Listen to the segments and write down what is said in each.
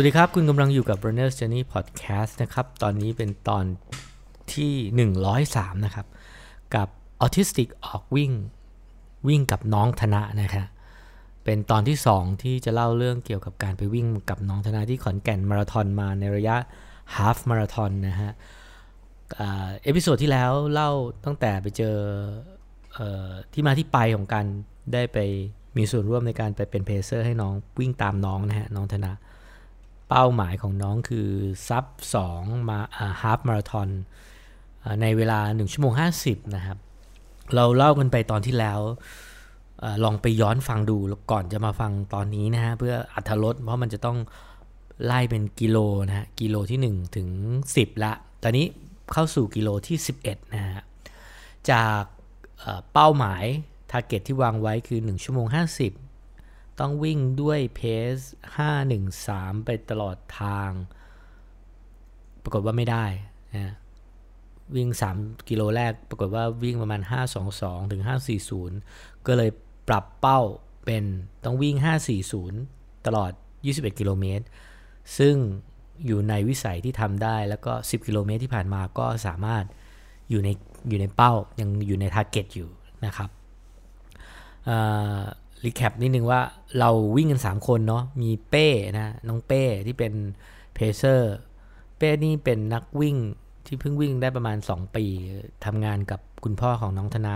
สวัสดีครับ คุณกำลังอยู่กับ Runner's Journey Podcast นะครับ ตอนนี้เป็นตอนที่ 103 นะครับ กับ Autistic ออกวิ่ง วิ่งกับน้องธนะนะครับเป็นตอนที่ 2 ที่จะเล่าเรื่องเกี่ยวกับการไปวิ่งกับน้องธนาที่ขอนแก่นมาราธอนมาในระยะ half marathon นะฮะ episode ที่แล้วเล่าตั้งแต่ไปเจอออที่มาที่ไปของการได้ไปมีส่วนร่วมในการไปเป็นเพเซอร์ให้น้องวิ่งตามน้องนะฮะน้องธนา เป้าหมายของน้องคือซับ2มาฮาฟมาราทอนในเวลา 1 ชั่วโมง 50 นะครับ เราเล่ากันไปตอนที่แล้วอลองไปย้อนฟังดูก่อนจะมาฟังตอนนี้นะฮะ เพื่ออัธรสเพราะมันจะต้องไล่เป็นกิโลนะฮะ กิโลที่ 1 ถึง 10 ละ ตอนนี้เข้าสู่กิโลที่ 11 นะฮะ จากเป้าหมายทาร์เก็ตที่วางไว้คือ 1 ชั่วโมง 50 ต้องวิ่งด้วยเพส 513 ไปตลอดทาง ปรากฏว่าไม่ได้นะวิ่ง 3 กิโลแรก ปรากฏว่าวิ่งประมาณ 522 ถึง 540 ก็เลยปรับเป้าเป็นต้องวิ่ง 540 ตลอด 21 กิโลเมตร ซึ่งอยู่ในวิสัยที่ทำได้ แล้วก็ 10 กิโลเมตรที่ผ่านมาก็สามารถอยู่ในอยู่ในเป้า ยังอยู่ใน target อยู่นะครับ recap นิดนึงว่าเราวิ่งกัน 3 คนเนาะมีเป้นะน้องเป้ที่เป็น pacer เป้นี่เป็นนักวิ่งที่เพิ่งวิ่งได้ประมาณ 2 ปีทำงานกับคุณพ่อของน้องธนา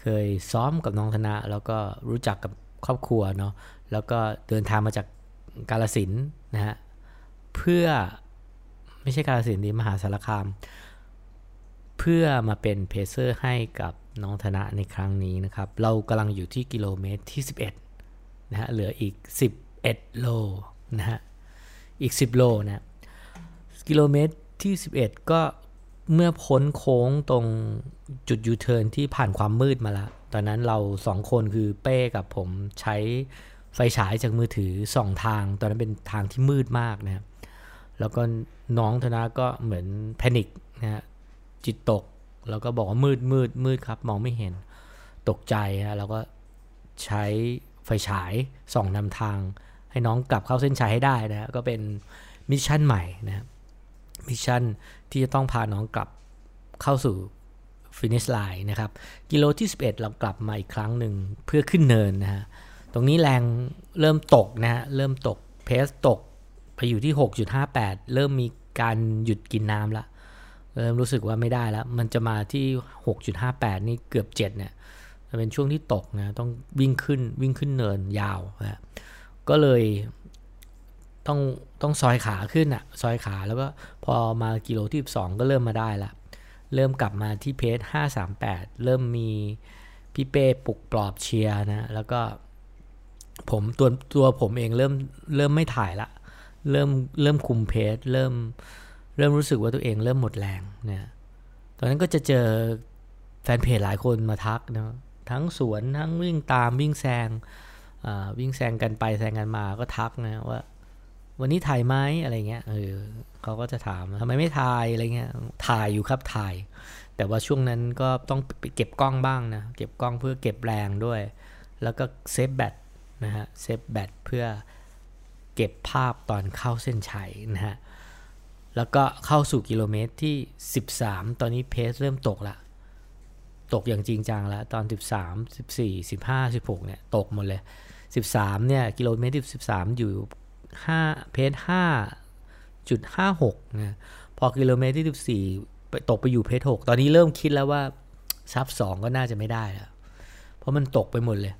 เคยซ้อมกับน้องธนา แล้วก็รู้จักกับครอบครัวเนาะแล้วก็เดินทางมาจากกาฬสินธุ์นะฮะเพื่อไม่ใช่กาฬสินธุ์ดิมหาสารคาม เพื่อมาเป็น pacer ให้กับน้องธนะในครั้งนี้นะครับ เรากำลังอยู่ที่กิโลเมตรที่ 11 นะฮะ เหลืออีก 11 โลนะฮะ อีก 10 โลนะกิโลเมตรที่ 11 ก็เมื่อพ้นโค้งตรงจุดยูเทิร์นที่ผ่านความมืดมาแล้วตอนนั้นเราสองคนคือเป้กับผมใช้ไฟฉายจากมือถือส่องทาง ตอนนั้นเป็นทางที่มืดมากนะครับแล้วก็น้องธนาก็เหมือน panic นะฮะ จิตตก แล้วก็บอกว่ามืดมืดมืดครับ มองไม่เห็นตกใจฮะเราก็ใช้ไฟฉายส่องนำทาง ให้น้องกลับเข้าเส้นชัยให้ได้นะก็เป็น mission ใหม่นะ mission ที่จะต้องพาน้องกลับเข้าสู่ฟินิชไลน์นะครับกิโลที่ 11 เรากลับมาอีกครั้งหนึ่งเพื่อขึ้นเนินนะฮะตรงนี้แรงเริ่มตกนะฮะเริ่มตกเพสตกไปอยู่ที่ 6.58 เริ่มมีการหยุดกินน้ำละ เริ่มรู้สึกว่าไม่ได้แล้ว มันจะมาที่ 6.58 นี่เกือบ 7 เนี่ยจะเป็นช่วงที่ตกนะ ต้องวิ่งขึ้นวิ่งขึ้นเนินยาวนะก็เลยต้องต้องซอยขาขึ้นอะซอยขาแล้วก็พอมากิโลที่2ก็เริ่มมาได้ละเริ่มกลับมาที่เพจ538 เริ่มมีพี่เป้ปลุกปลอบเชียร์นะ แล้วก็ผมตัวตัวผมเองเริ่มเริ่มไม่ถ่ายละ เริ่มเริ่มคุมเพจเริ่ม เริ่มรู้สึกว่าตัวเองเริ่มหมดแรงเนี่ยตอนนั้นก็จะเจอแฟนเพจหลายคนมาทักนะทั้งสวนทั้งวิ่งตามวิ่งแซงวิ่งแซงกันไปแซงกันมาก็ทักนะว่า วันนี้ถ่ายไหมอะไรเงี้ยเออเขาก็จะถามทำไมไม่ถ่ายอะไรเงี้ยถ่ายอยู่ครับถ่าย แต่ว่าช่วงนั้นก็ต้องเก็บกล้องบ้างนะเก็บกล้องเพื่อเก็บแรงด้วย แล้วก็เซฟแบตนะฮะเซฟแบตเพื่อเก็บภาพตอนเข้าเส้นชัยนะฮะ แล้วก็เข้าสู่กิโลเมตรที่ 13 ตอนนี้เพสเริ่มตกละ ตกอย่างจริงจังแล้วตอน 13 14 15 16เนี่ยตกหมดเลย 13เนี่ยกิโลเมตรที่13 อยู่ 5 เพส5.56นะพอกิโลเมตรที่ 14 ไปตกไปอยู่เพส6ตอนนี้เริ่มคิดแล้วว่าซับ 2 ก็น่าจะไม่ได้แล้วเพราะมันตกไปหมดเลย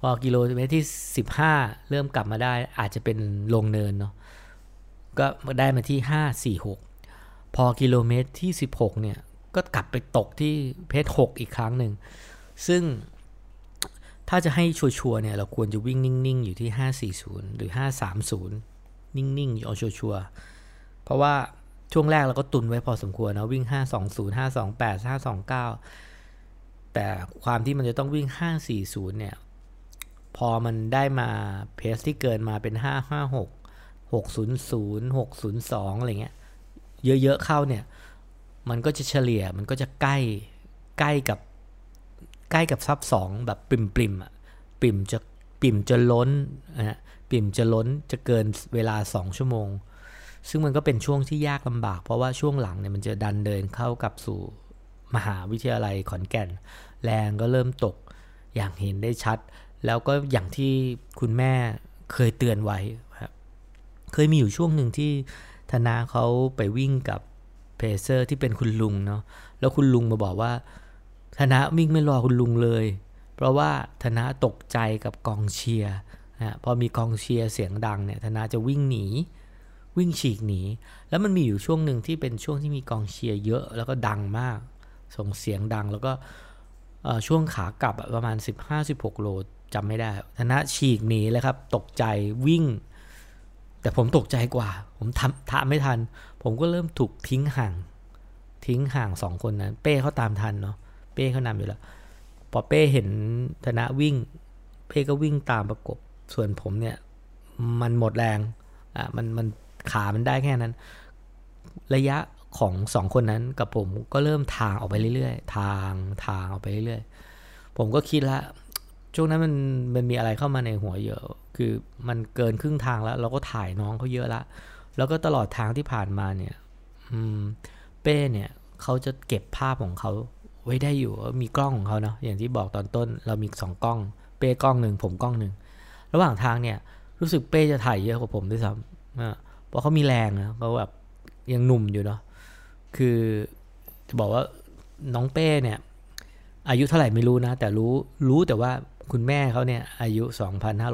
พอกิโลเมตรที่ 15 เริ่มกลับมาได้อาจจะเป็นลงเนินเนาะ ก็ได้มาที่ 546 พอกิโลเมตรที่ 16 เนี่ย ก็กลับไปตกที่เพจ6อีกครั้งหนึ่ง ซึ่งถ้าจะให้ชัวร์เนี่ย เราควรจะวิ่งนิ่ง ๆ อยู่ที่ 540 หรือ 530 นิ่ง ๆ เอาชัวร์เพราะว่าช่วงแรกเราก็ตุนไว้พอสมควรนะวิ่ง 520 528 529 แต่ความที่มันจะต้องวิ่ง 540 เนี่ย พอมันได้มาเพสที่เกินมาเป็น 556 600 602 อะไรเงี้ย เยอะๆเข้าเนี่ย มันก็จะเฉลี่ย มันก็จะใกล้ ใกล้กับ ใกล้กับซับสองแบบปริมปริมอะปริมจะ ปริมจนล้นนะปริมจะล้น จะเกินเวลา 2 ชั่วโมง ซึ่งมันก็เป็นช่วงที่ยากลำบาก เพราะว่าช่วงหลังเนี่ยมันจะดันเดินเข้ากับสู่มหาวิทยาลัยขอนแก่น แรงก็เริ่มตกอย่างเห็นได้ชัด แล้วก็อย่างที่คุณแม่เคยเตือนไว้ เคยมีอยู่ช่วงหนึ่งที่ธนาเขาไปวิ่งกับเพเซอร์ที่เป็นคุณลุงเนาะแล้วคุณลุงมาบอกว่า ธนาวิ่งไม่รอคุณลุงเลย เพราะว่าธนาตกใจกับกองเชียร์นะพอมีกองเชียร์เสียงดังเนี่ยธนาจะวิ่งหนีวิ่งฉีกหนี แล้วมันมีอยู่ช่วงหนึ่งที่เป็นช่วงที่มีกองเชียร์เยอะแล้วก็ดังมาก ส่งเสียงดังแล้วก็ช่วงขากลับประมาณ 15-16 โลจำไม่ได้ธนะฉีกหนีเลยครับ ตกใจวิ่ง แต่ผมตกใจกว่า ผมทำทำไม่ทัน ผมก็เริ่มถูกทิ้งห่าง ทิ้งห่างสองคนนั้น เป้เขาตามทันเนาะ เป้เขานำอยู่แล้ว พอเป้เห็นธนะวิ่ง เป้ก็วิ่งตามประกบ ส่วนผมเนี่ย มันหมดแรง อะ มัน มันขามันได้แค่นั้น ระยะของสองคนนั้นกับผมก็เริ่มทางออกไปเรื่อยๆ ทาง ทางออกไปเรื่อยๆ ผมก็คิดละ ช่วงนั้นมันมันมีอะไรเข้ามาในหัวเยอะ คือมันเกินครึ่งทางแล้ว เราก็ถ่ายน้องเขาเยอะละ แล้วก็ตลอดทางที่ผ่านมาเนี่ยเป้เนี่ยเขาจะเก็บภาพของเขาไว้ได้อยู่ มีกล้องของเขาเนาะ อย่างที่บอกตอนต้น เรามีสองกล้อง เป้กล้องหนึ่งผมกล้องหนึ่ง ระหว่างทางเนี่ย รู้สึกเป้จะถ่ายเยอะกว่าผมด้วยซ้ำเพราะเขามีแรงนะเขาแบบยังหนุ่มอยู่เนาะ คือจะบอกว่าน้องเป้เนี่ย อายุเท่าไหร่ไม่รู้นะ แต่รู้รู้แต่ว่า คุณแม่เขาเนี่ยอายุ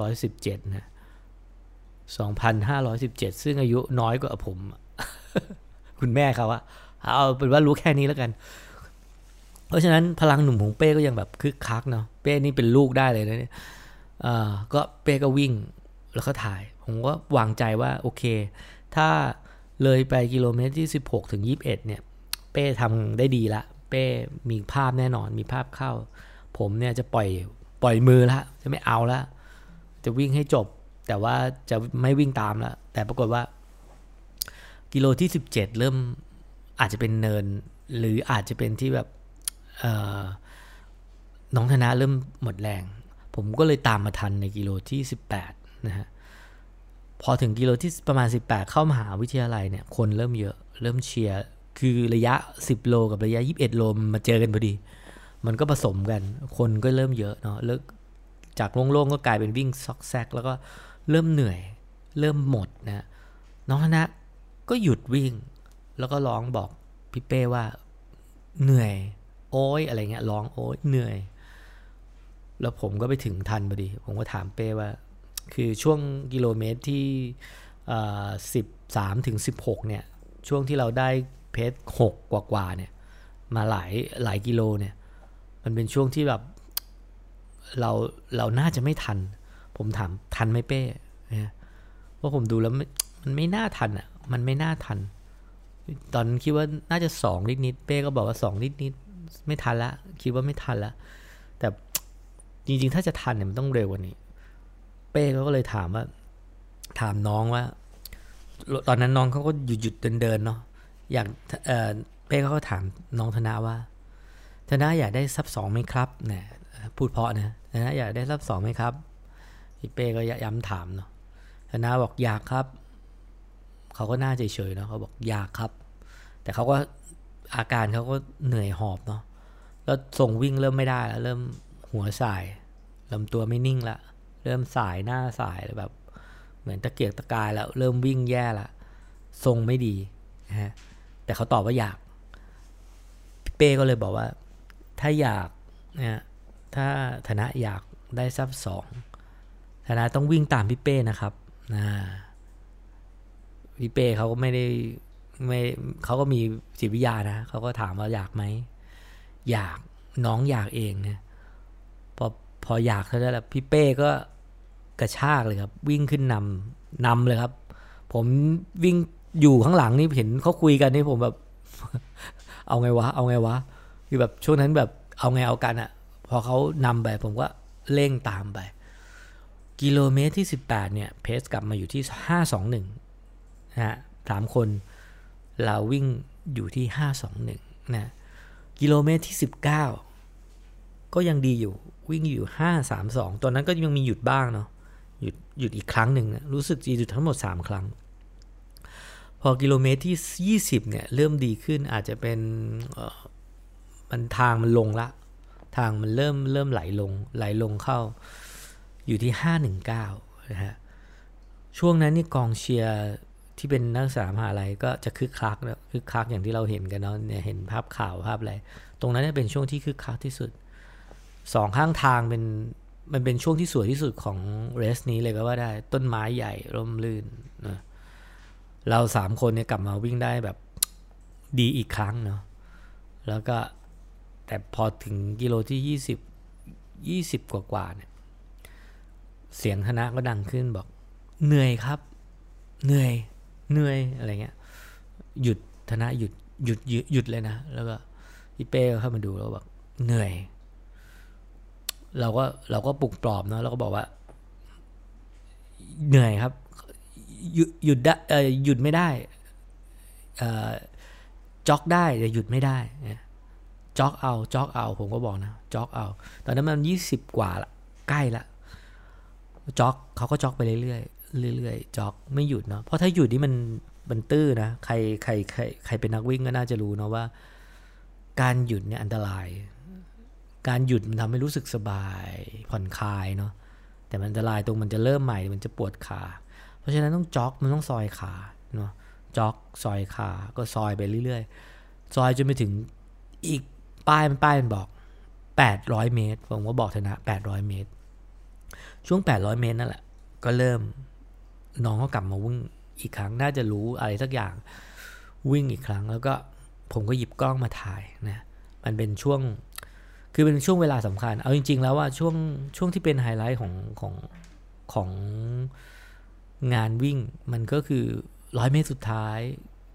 2,517 นะ 2,517 ซึ่งอายุน้อยกว่าผม คุณแม่เขาอะเอาเป็นว่ารู้แค่นี้แล้วกัน เพราะฉะนั้นพลังหนุ่มของเป้ก็ยังแบบคึกคักเนาะ เป้นี่เป็นลูกได้เลยนะเนี่ยก็เป้ก็วิ่งแล้วก็ถ่าย ผมก็วางใจว่าโอเค ถ้าเลยไปกิโลเมตรที่ 16 ถึง 21 เนี่ย เป้ทำได้ดีละ เป้มีภาพแน่นอน มีภาพเข้า ผมเนี่ยจะปล่อย ปล่อยมือละจะไม่เอาละจะวิ่งให้จบ แต่ว่าจะไม่วิ่งตามละแต่ปรากฏว่า กิโลที่ 17 เริ่มอาจจะเป็นเนิน หรืออาจจะเป็นที่แบบน้องธนะเริ่มหมดแรง ผมก็เลยตามมาทันในกิโลที่ 18 นะฮะพอถึงกิโลที่ประมาณ 18 เข้ามหาวิทยาลัยเนี่ย คนเริ่มเยอะ เริ่มเชียร์ คือระยะ 10 โลกับระยะ 21 โลมาเจอกันพอดี มันก็ผสมกัน คนก็เริ่มเยอะเนาะเลิกจากโล่งๆก็กลายเป็นวิ่งซอกแซก แล้วก็เริ่มเหนื่อย เริ่มหมดนะน้องธนะก็หยุดวิ่ง แล้วก็ร้องบอกพี่เป้ว่าเหนื่อย โอ้ยอะไรเงี้ยร้องโอ้ยเหนื่อย แล้วผมก็ไปถึงทันพอดี ผมก็ถามเป้ว่า คือช่วงกิโลเมตรที่สิบสามถึงสิบหกเนี่ย ช่วงที่เราได้เพจหกกว่าๆเนี่ย มาหลายหลายกิโลเนี่ย มันเป็นช่วงที่แบบเราเราน่าจะไม่ทัน ผมถามทันไหมเป้เนี่ยเพราะผมดูแล้วมันไม่น่าทันอะ มันไม่น่าทัน ตอนคิดว่าน่าจะสองนิดนิดเป้ก็บอกว่าสองนิดนิดไม่ทันละ คิดว่าไม่ทันละ แต่จริงๆ ถ้าจะทันเนี่ยมันต้องเร็วกว่านี้ เป้เขาก็เลยถามว่า ถามน้องว่า ตอนนั้นน้องเขาก็หยุดหยุดเดินเดินเนาะอยากเออเป้เขาก็ถามน้องธนาว่า ธนาอยากได้ซับสองไหมครับเนี่ยพูดเพาะนะธนาอยากได้ซับสองไหมครับพี่เป้ก็ย้ำถามเนาะธนาบอกอยากครับ เขาก็น่าเฉยๆเนาะเขาบอกอยากครับ แต่เขาก็อาการเขาก็เหนื่อยหอบเนาะแล้วส่งวิ่งเริ่มไม่ได้แล้วเริ่มหัวสายลำตัวไม่นิ่งละเริ่มสายหน้าสายแบบ เหมือนตะเกียกตะกายแล้ว เริ่มวิ่งแย่ละทรงไม่ดีนะฮะแต่เขาตอบว่าอยากเป้ก็เลยบอกว่า ถ้าอยากเนี่ยถ้าธนะอยากได้ซับสองธนะต้องวิ่งตามพี่เป้นะครับนะพี่เป้เขาก็ไม่ได้ไม่เขาก็มีจิตวิทยานะเขาก็ถามว่าอยากไหมอยากน้องอยากเองเนี่ยพอพออยากเท่านั้นแหละพี่เป้ก็กระชากเลยครับ วิ่งขึ้นนำนำเลยครับ ผมวิ่งอยู่ข้างหลังนี่เห็นเขาคุยกันนี่ผมแบบ เอาไงวะ เอาไงวะ คือแบบช่วงนั้นแบบเอาไงเอากันอะพอเขานำไปผมก็เร่งตามไป กิโลเมตรที่ 18 เนี่ย เพสกลับมาอยู่ที่ 521นะฮะสามคนเราวิ่งอยู่ที่ 521นะกิโลเมตรที่ 19 ก็ยังดีอยู่วิ่งอยู่ห้าสามสองตอนนั้นก็ยังมีหยุดบ้างเนาะหยุดหยุดอีกครั้งหนึ่งนะรู้สึกจะหยุดทั้งหมดสามครั้ง พอกิโลเมตรที่ยี่สิบเนี่ย เริ่มดีขึ้นอาจจะเป็น มันทางมันลงละ ทางมันเริ่มเริ่มไหลลง ไหลลงเข้า อยู่ที่ห้าหนึ่งเก้านะฮะ ช่วงนั้นนี่กองเชียร์ที่เป็นนักศึกษามหาลัยก็จะคึกคักนะคึกคักอย่างที่เราเห็นกันเนาะเนี่ยเห็นภาพข่าวภาพอะไร ตรงนั้นเป็นช่วงที่คึกคักที่สุดสองข้างทางเป็นมันเป็นช่วงที่สวยที่สุดของเรสนี้เลยก็ว่าได้ต้นไม้ใหญ่ร่มรื่นนะเราสามคนเนี่ยกลับมาวิ่งได้แบบดีอีกครั้งเนาะแล้วก็ แต่พอถึงกิโลที่ยี่สิบยี่สิบกว่าเนี่ยเสียงคณะก็ดังขึ้นบอก เหนื่อยครับ เหนื่อยเหนื่อยอะไรเงี้ยหยุดธนะหยุดหยุดหยุดเลยนะ แล้วก็พี่เป้เข้ามาดูแล้วบอกเหนื่อย เราก็เราก็ปลุกปลอบเนาะเราก็บอกว่า เหนื่อยครับ หยุดหยุดได้หยุดไม่ได้จ็อกได้แต่หยุดไม่ได้ จ็อกเอาจ็อกเอา ผมก็บอกนะจ็อกเอา ตอนนั้นมันยี่สิบกว่าละใกล้ละจ็อกเขาก็จ็อกไปเรื่อยเรื่อยๆจ็อกไม่หยุดเนาะเพราะถ้าหยุดนี่มันมันตื้อนะใครใครใครใครเป็นนักวิ่งก็น่าจะรู้เนาะว่า การหยุดเนี่ยอันตราย การหยุดมันทำให้รู้สึกสบายผ่อนคลายเนาะแต่มันอันตรายตรงมันจะเริ่มใหม่มันจะปวดขา เพราะฉะนั้นต้องจ็อกมันต้องซอยขาเนาะจ็อกซอยขาก็ซอยไปเรื่อยๆ ซอยจนไปถึงอีก ป้ายมันป้ายมันบอก 800 เมตร ผมก็บอกเถอนะ 800 เมตร ช่วง 800 เมตรนั่นแหละ ก็เริ่มน้องก็กลับมาวิ่งอีกครั้ง น่าจะรู้อะไรสักอย่าง วิ่งอีกครั้ง แล้วก็ผมก็หยิบกล้องมาถ่ายนะ มันเป็นช่วง คือเป็นช่วงเวลาสำคัญ เอาจริง ๆ แล้วว่าช่วงช่วงที่เป็นไฮไลท์ของของของงานวิ่ง มันก็คือร้อยเมตรสุดท้าย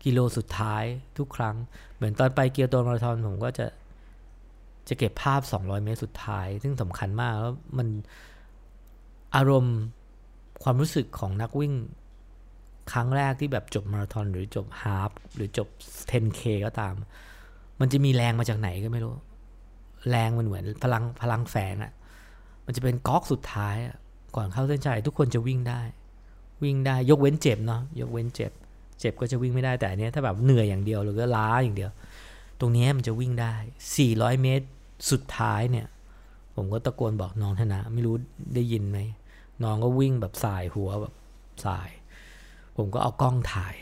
กิโลสุดท้ายทุกครั้ง เหมือนตอนไปเกียวโตมาราธอนผมก็จะ จะเก็บภาพ 200 เมตรสุดท้าย ซึ่งสำคัญมากแล้วมันอารมณ์ความรู้สึกของนักวิ่งครั้งแรกที่แบบจบมาราธอนหรือจบฮาฟหรือจบ 10K ก็ตาม มันจะมีแรงมาจากไหนก็ไม่รู้ แรงมันเหมือนพลังพลังแฝงอะ่ะ มันจะเป็นก๊อกสุดท้ายก่อนเข้าเส้นชัยทุกคนจะวิ่งได้ วิ่งได้ยกเว้นเจ็บเนาะยกเว้นเจ็บ เจ็บก็จะวิ่งไม่ได้แต่อันนี้ถ้าแบบเหนื่อยอย่างเดียวหรือก็ล้าอย่างเดียว ตรงนี้มันจะวิ่งได้ 400 เมตร สุดท้ายเนี่ย ผมก็ตะโกนบอกน้องธนาไม่รู้ได้ยินไหมน้องก็วิ่งแบบส่ายหัวแบบส่าย ผมก็เอากล้องถ่าย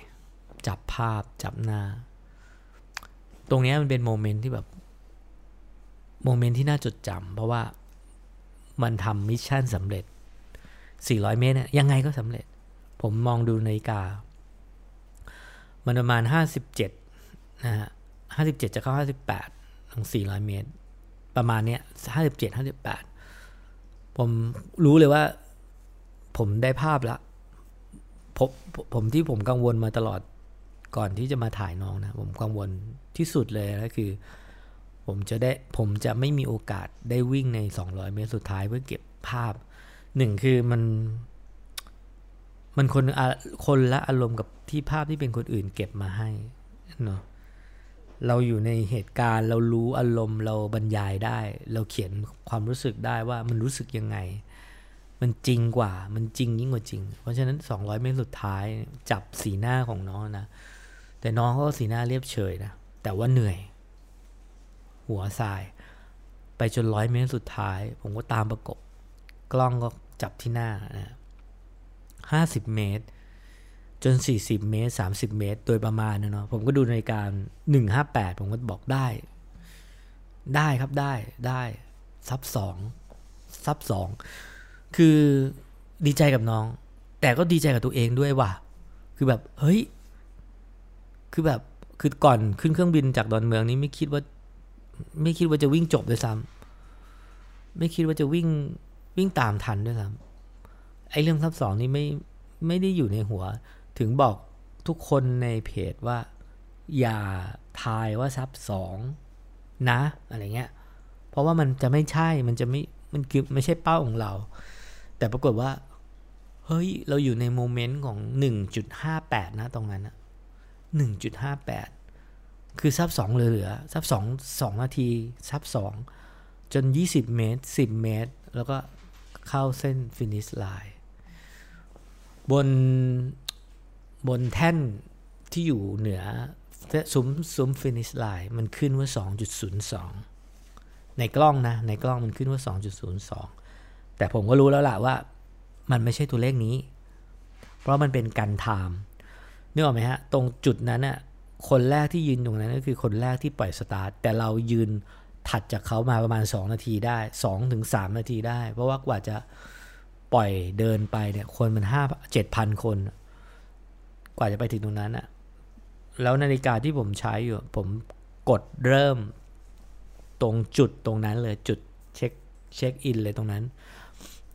จับภาพจับหน้า ตรงนี้มันเป็น moment ที่แบบ moment ที่น่าจดจำเพราะว่ามันทำ mission สำเร็จ 400 เมตรเนี่ยยังไงก็สำเร็จ ผมมองดูนาฬิกา มันประมาณ 57 นะฮะ 57 จะเข้า 58ถึง400 เมตร ประมาณเนี้ย57 58ผมรู้เลยว่า ผมได้ภาพแล้วผมผมที่ผมกังวลมาตลอดก่อนที่จะมาถ่ายน้องนะ ผมกังวลที่สุดเลยก็คือ ผมจะได้ผมจะไม่มีโอกาสได้วิ่งใน 200 เมตรสุดท้ายเพื่อเก็บภาพหนึ่งคือมัน มันคนคนละอารมณ์กับที่ภาพที่เป็นคนอื่นเก็บมาให้เนาะ เราอยู่ในเหตุการณ์เรารู้อารมณ์เราบรรยายได้ เราเขียนความรู้สึกได้ว่ามันรู้สึกยังไง มันจริงกว่า มันจริงยิ่งกว่าจริง เพราะฉะนั้น 200 เมตรสุดท้ายจับสีหน้าของน้องนะ แต่น้องก็สีหน้าเรียบเฉยนะ แต่ว่าเหนื่อย หัวสาย ไปจนร้อยเมตรสุดท้าย ผมก็ตามประกบ กล้องก็จับที่หน้านะห้าสิบเมตร จน 40 เมตร 30 เมตร โดยประมาณนะเนาะผมก็ดูในการ158 ผมก็บอกได้ ได้ครับได้ได้ซับสองซับสองคือดีใจกับน้อง แต่ก็ดีใจกับตัวเองด้วยว่ะ คือแบบ เฮ้ย คือแบบคือก่อนขึ้นเครื่องบินจากดอนเมืองนี้ไม่คิดว่า ไม่คิดว่าจะวิ่งจบด้วยซ้ำไม่คิดว่าจะวิ่งวิ่งตามทันด้วยซ้ำไอ้เรื่องซับสองนี่ไม่ไม่ได้อยู่ในหัว ถึงบอกทุกคนในเพจว่า อย่าทายว่าซับสองนะอะไรเงี้ย เพราะว่ามันจะไม่ใช่ มันจะไม่ มันคือไม่ใช่เป้าของเรา แต่ปรากฏว่า เฮ้ย เราอยู่ในโมเมนต์ของ 1.58 นะตรงนั้นนะ1.58 คือ sub สองเหลือๆ sub สองสองนาที sub สองจน 20 เมตร 10 เมตร แล้วก็เข้าเส้น finish line บน บนแท่นที่อยู่เหนือซุ้มซุ้ม finish line มันขึ้นว่า 2.02 ในกล้องนะ ในกล้องมันขึ้นว่า 2.02 แต่ผมก็รู้แล้วล่ะว่า มันไม่ใช่ตัวเลขนี้ เพราะมันเป็น gun time นึกออกไหมฮะ ตรงจุดนั้นน่ะคนแรกที่ยืนตรงนั้นก็คือคนแรกที่ปล่อยสตาร์ทแต่เรายืนถัดจากเขามาประมาณ 2 นาทีได้2ถึง3นาทีได้ เพราะว่ากว่าจะปล่อยเดินไปเนี่ยคนมันห้าเจ็ดพันคน กว่าจะไปถึงตรงนั้นอะแล้วนาฬิกาที่ผมใช้อยู่ ผมกดเริ่ม ตรงจุดตรงนั้นเลยจุด check check in เลยตรงนั้น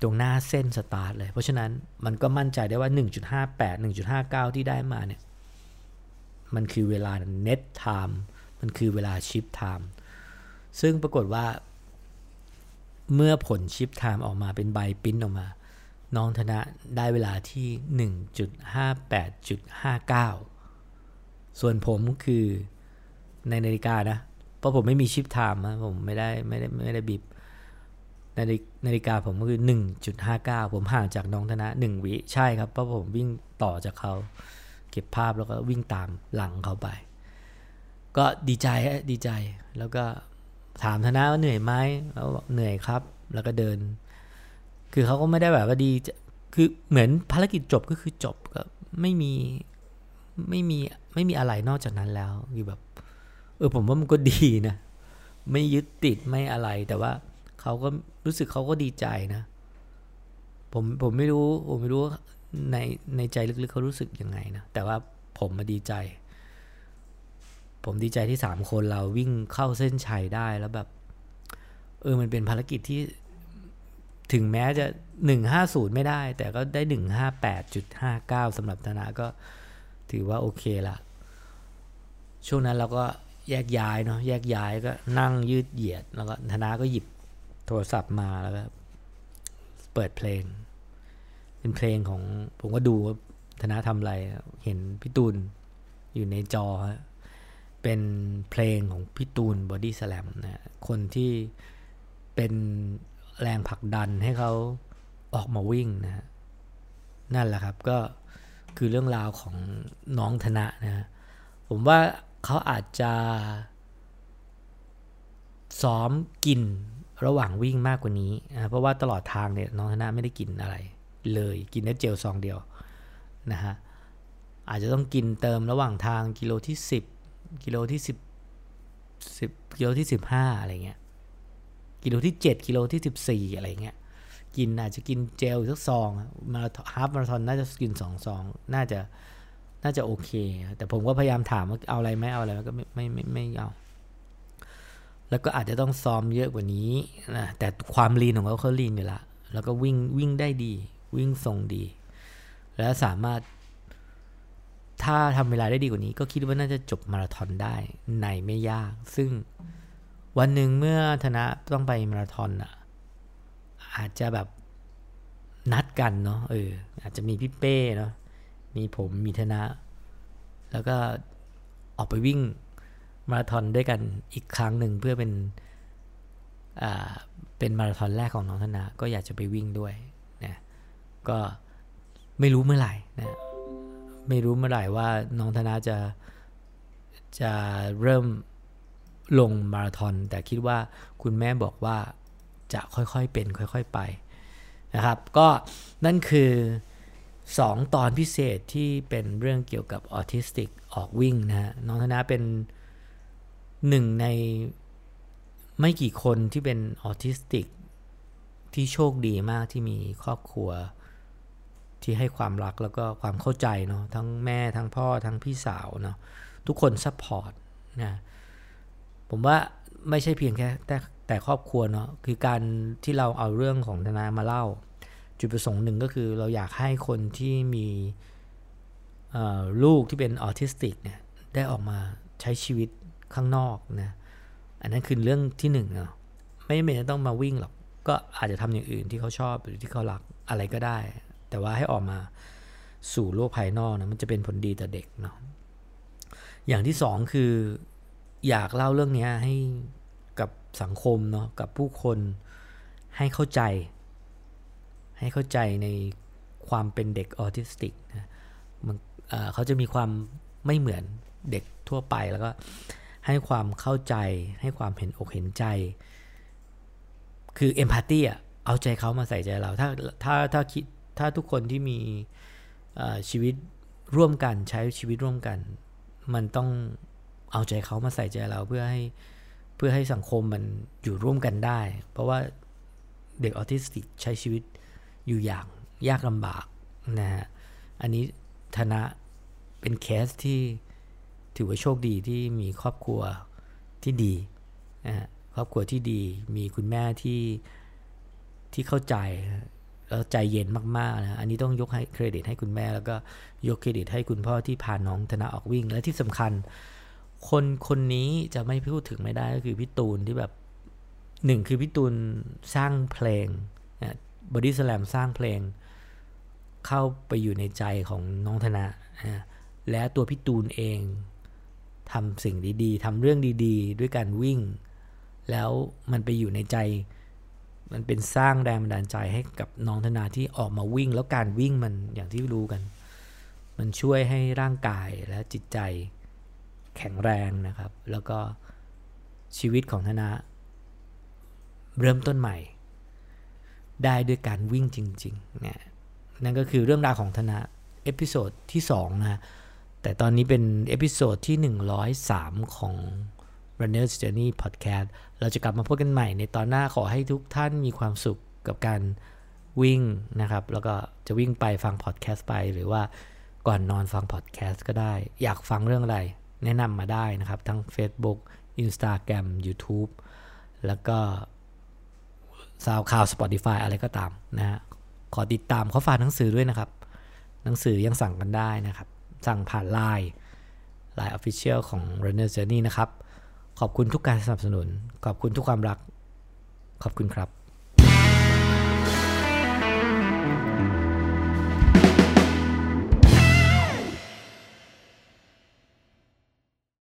ตรงหน้าเส้นสตาร์ทเลย เพราะฉะนั้นมันก็มั่นใจได้ว่า 1.58 1.59 ที่ได้มาเนี่ย มันคือเวลา net time มันคือเวลา chip time ซึ่งปรากฏว่า เมื่อผล chip time ออกมาเป็นใบปิ้นออกมา น้องธนะได้เวลาที่ 1.58.59 ส่วนผมคือในนาฬิกานะ เพราะผมไม่มี chip time นะผมไม่ได้ไม่ได้ไม่ได้ bibนาฬินาฬิกาผมก็คือ 1.59 ผมห่างจากน้องธนะ 1 วิใช่ครับ เพราะผมวิ่งต่อจากเขา เก็บภาพแล้วก็วิ่งตามหลังเขาไป ก็ดีใจดีใจแล้วก็ถามธนะว่าเหนื่อยไหมเขาบอกเหนื่อยครับ แล้วก็เดิน คือเขาก็ไม่ได้แบบว่าดีจะคือเหมือนภารกิจจบก็คือจบก็ไม่มีไม่มีไม่มีอะไรนอกจากนั้นแล้วคือแบบ เออผมว่ามันก็ดีนะ ไม่ยึดติดไม่อะไรแต่ว่าเขาก็รู้สึกเขาก็ดีใจนะ ผมผมไม่รู้ผมไม่รู้ในในใจลึกๆเขารู้สึกยังไงนะ แต่ว่าผมมาดีใจ ผมดีใจที่สามคนเราวิ่งเข้าเส้นชัยได้แล้วแบบ เออมันเป็นภารกิจที่ ถึงแม้จะหนึ่งห้าศูนย์ไม่ได้ แต่ก็ได้หนึ่งห้าแปดจุดห้าเก้าสำหรับธนาก็ถือว่าโอเคละช่วงนั้นเราก็แยกย้ายเนาะแยกย้ายก็นั่งยืดเหยียด แล้วก็ธนาก็หยิบโทรศัพท์มาแล้วก็เปิดเพลง เป็นเพลงของผมก็ดูว่าธนาทำอะไร เห็นพี่ตูนอยู่ในจอเป็นเพลงของพี่ตูนบอดี้สแลมนะคนที่เป็น แรงผลักดันให้เขาออกมาวิ่งนะนั่นแหละครับก็คือเรื่องราวของน้องธนะนะผมว่าเขาอาจจะซ้อมกินระหว่างวิ่งมากกว่านี้นะเพราะว่าตลอดทางเนี่ยน้องธนะไม่ได้กินอะไร เลยกินได้เจลซองเดียวนะฮะอาจจะต้องกินเติมระหว่างทางกิโลที่ 10 กิโลที่ 10 10กิโลที่ 15 อะไรเงี้ย กิโลที่ 7 กิโลที่ 14 อะไรเงี้ย กินอาจจะกินเจลสักซองมาฮาฟมาราธอนน่าจะกินสองซองน่าจะน่าจะโอเค แต่ผมก็พยายามถามว่าเอาอะไรไหมเอาอะไรก็ไม่ไม่ไม่ไม่เอา แล้วก็อาจจะต้องซ้อมเยอะกว่านี้นะแต่ความลีนของเขาเขาลีนอยู่ละแล้วก็วิ่งวิ่งได้ดี วิ่งทรงดี แล้วสามารถ ถ้าทำเวลาได้ดีกว่านี้ ก็คิดว่าน่าจะจบมาราธอนได้ในไม่ยาก ซึ่ง วันหนึ่งเมื่อธนะต้องไปมาราธอนอะ อาจจะแบบนัดกันเนาะเออ อาจจะมีพี่เป้เนาะมีผมมีธนะ แล้วก็ออกไปวิ่งมาราธอนด้วยกันอีกครั้งหนึ่งเพื่อเป็นอ่าเป็นมาราธอนแรกของน้องธนา ก็อยากจะไปวิ่งด้วยนะก็ไม่รู้เมื่อไหร่นะไม่รู้เมื่อไหร่ว่าน้องธนาจะจะเริ่ม ลงมาราธอน แต่คิดว่าคุณแม่บอกว่าจะค่อยๆเป็นค่อยๆไปนะครับ ก็นั่นคือ 2 ตอนพิเศษที่เป็นเรื่องเกี่ยวกับออทิสติกออกวิ่งนะฮะน้องธนาเป็นหนึ่งในไม่กี่คนที่เป็นออทิสติกที่โชคดีมากที่มีครอบครัวที่ให้ความรักแล้วก็ความเข้าใจเนาะทั้งแม่ทั้งพ่อทั้งพี่สาวเนาะทุกคน support นะ ผมว่าไม่ใช่เพียงแค่แต่แต่ครอบครัวเนาะคือการที่เราเอาเรื่องของธนามาเล่า จุดประสงค์หนึ่งก็คือเราอยากให้คนที่มีลูกที่เป็นออทิสติกเนี่ยได้ออกมาใช้ชีวิตข้างนอกนะอันนั้นคือเรื่องที่หนึ่งเนาะไม่จำเป็นต้องมาวิ่งหรอกก็อาจจะทำอย่างอื่นที่เขาชอบหรือที่เขารักอะไรก็ได้ แต่ว่าให้ออกมาสู่โลกภายนอกนะมันจะเป็นผลดีต่อเด็กเนาะอย่างที่สองคือ อยากเล่าเรื่องนี้ให้กับสังคมเนาะกับผู้คนให้เข้าใจ ให้เข้าใจในความเป็นเด็กออทิสติกนะมันเขาจะมีความไม่เหมือนเด็กทั่วไปแล้วก็ให้ความเข้าใจให้ความเห็นอกเห็นใจ คือเอมพัตตีอะเอาใจเขามาใส่ใจเรา ถ้าถ้าถ้าคิดถ้าทุกคนที่มีชีวิตร่วมกันใช้ชีวิตร่วมกัน มันต้อง เอาใจเขามาใส่ใจเราเพื่อให้เพื่อให้สังคมมันอยู่ร่วมกันได้ เพราะว่าเด็กออทิสติกใช้ชีวิตอยู่อย่างยากลำบากนะฮะอันนี้ธนะเป็นเคสที่ถือว่าโชคดีที่มีครอบครัวที่ดีนะฮะครอบครัวที่ดีมีคุณแม่ที่ที่เข้าใจแล้วใจเย็นมากๆนะอันนี้ต้องยกให้เครดิตให้คุณแม่ แล้วก็ยกเครดิตให้คุณพ่อที่พาน้องธนาออกวิ่ง และที่สำคัญ คนคนนี้จะไม่พูดถึงไม่ได้ก็คือพี่ตูนที่แบบหนึ่งคือพี่ตูนสร้างเพลงบอดี้สแลมสร้างเพลง เข้าไปอยู่ในใจของน้องธนาและตัวพี่ตูนเองทำสิ่งดีๆทำเรื่องดีๆ ด้วยการวิ่ง แล้วมันไปอยู่ในใจ มันเป็นสร้างแรงบันดาลใจให้กับน้องธนาที่ออกมาวิ่ง แล้วการวิ่งมันอย่างที่รู้กัน มันช่วยให้ร่างกายและจิตใจ แข็งแรงนะครับ แล้วก็ชีวิตของธนาเริ่มต้นใหม่ ได้ด้วยการวิ่งจริงๆเนี่ยนั่นก็คือเรื่องราวของธนา episode ที่2นะแต่ตอนนี้เป็น episode ที่ 103 ของ Runner's Journey Podcast เราจะกลับมาพบกันใหม่ในตอนหน้าขอให้ทุกท่านมีความสุขกับการวิ่งนะครับ แล้วก็จะวิ่งไปฟังพอดแคสต์ไป หรือว่าก่อนนอนฟังพอดแคสต์ก็ได้ อยากฟังเรื่องอะไร แนะนำมาได้นะครับ ทั้ง Facebook Instagram YouTube แล้วก็ซาวคลาว Spotify อะไรก็ตามนะฮะขอติดตามเขาฝากหนังสือด้วยนะครับ หนังสือยังสั่งกันได้นะครับ สั่งผ่านไลน์ไลน์ Official ของ Runner Journey นะครับ ขอบคุณทุกการสนับสนุน ขอบคุณทุกความรัก ขอบคุณครับ